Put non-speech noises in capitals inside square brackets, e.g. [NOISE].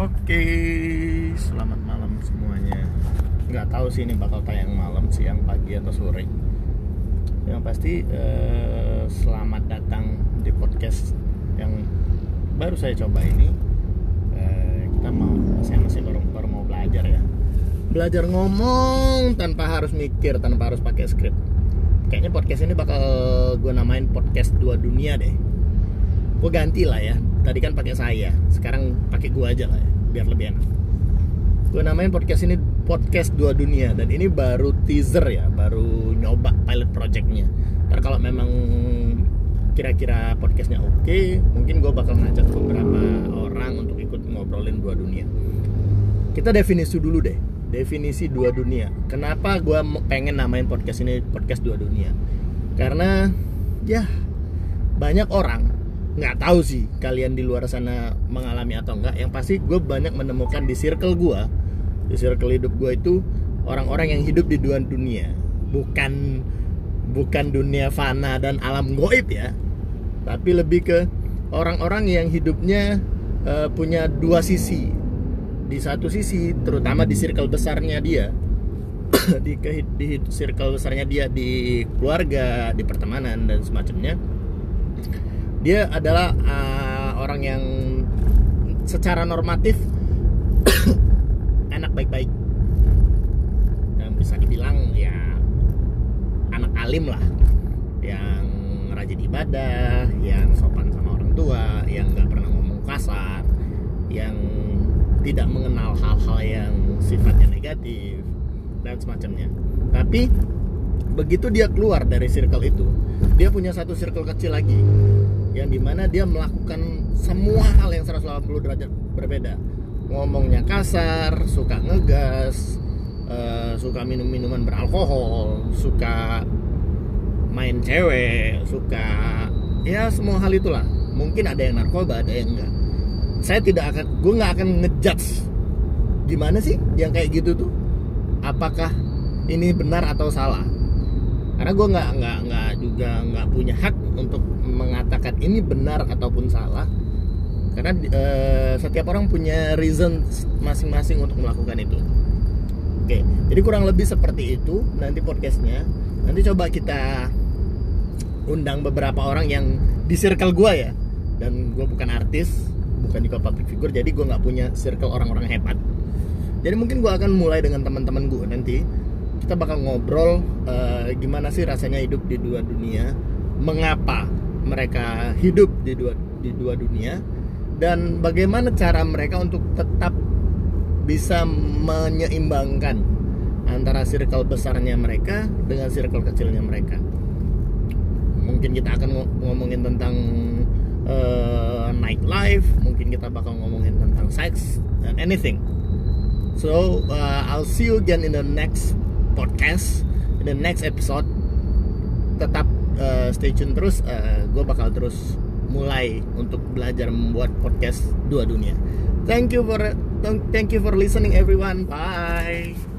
Oke, selamat malam semuanya. Nggak tahu sih ini bakal tayang malam, siang, pagi atau sore. Yang pasti eh, selamat datang di podcast yang baru saya coba ini. Eh, kita mau saya masih baru baru mau belajar ya. Belajar ngomong tanpa harus mikir, tanpa harus pakai skrip. Kayaknya podcast ini bakal gue namain podcast dua dunia deh. Gue ganti lah ya. Tadi kan pakai saya, sekarang pakai gue aja lah ya, biar lebih enak. Gue namain podcast ini podcast dua dunia dan ini baru teaser ya, baru nyoba pilot projectnya. Ntar kalau memang kira-kira podcastnya oke, mungkin gue bakal ngajak beberapa orang untuk ikut ngobrolin dua dunia. Kita definisi dulu deh, definisi dua dunia. Kenapa gue pengen namain podcast ini podcast dua dunia? Karena ya banyak orang nggak tahu sih kalian di luar sana mengalami atau enggak yang pasti gue banyak menemukan di circle gue di circle hidup gue itu orang-orang yang hidup di dua dunia. Bukan bukan dunia fana dan alam goib ya. Tapi lebih ke orang-orang yang hidupnya uh, punya dua sisi. Di satu sisi terutama di circle besarnya dia. [COUGHS] Di, di circle besarnya dia di keluarga di pertemanan dan semacamnya dia adalah uh, orang yang secara normatif [COUGHS] anak baik-baik. Dan bisa dibilang ya anak alim lah. Yang rajin ibadah yang sopan sama orang tua yang nggak pernah ngomong kasar yang tidak mengenal hal-hal yang sifatnya negatif dan semacamnya. Tapi begitu dia keluar dari circle itu dia punya satu circle kecil lagi yang di mana dia melakukan semua hal yang 180 derajat berbeda. Ngomongnya kasar suka ngegas uh, suka minum minuman beralkohol suka main cewek suka ya semua hal itulah. Mungkin ada yang narkoba ada yang enggak. Saya tidak akan gue nggak akan ngejudge. Gimana sih yang kayak gitu tuh? Apakah ini benar atau salah karena gue nggak nggak nggak juga nggak punya hak untuk mengatakan ini benar ataupun salah. Karena e, setiap orang punya reason masing-masing untuk melakukan itu. Oke jadi kurang lebih seperti itu nanti podcastnya. Nanti coba kita undang beberapa orang yang di circle gue ya. Dan gue bukan artis bukan juga public figure jadi gue nggak punya circle orang-orang hebat. Jadi mungkin gue akan mulai dengan teman-teman gue nanti kita bakal ngobrol uh, gimana sih rasanya hidup di dua dunia, mengapa mereka hidup di dua di dua dunia dan bagaimana cara mereka untuk tetap bisa menyeimbangkan antara circle besarnya mereka dengan circle kecilnya mereka. Mungkin kita akan ngomongin tentang uh, nightlife, mungkin kita bakal ngomongin tentang sex dan anything. So uh, I'll see you again in the next podcast. In the next episode tetap uh, stay tune terus. Uh, gue bakal terus mulai untuk belajar membuat podcast dua dunia. Thank you for thank you for listening everyone. Bye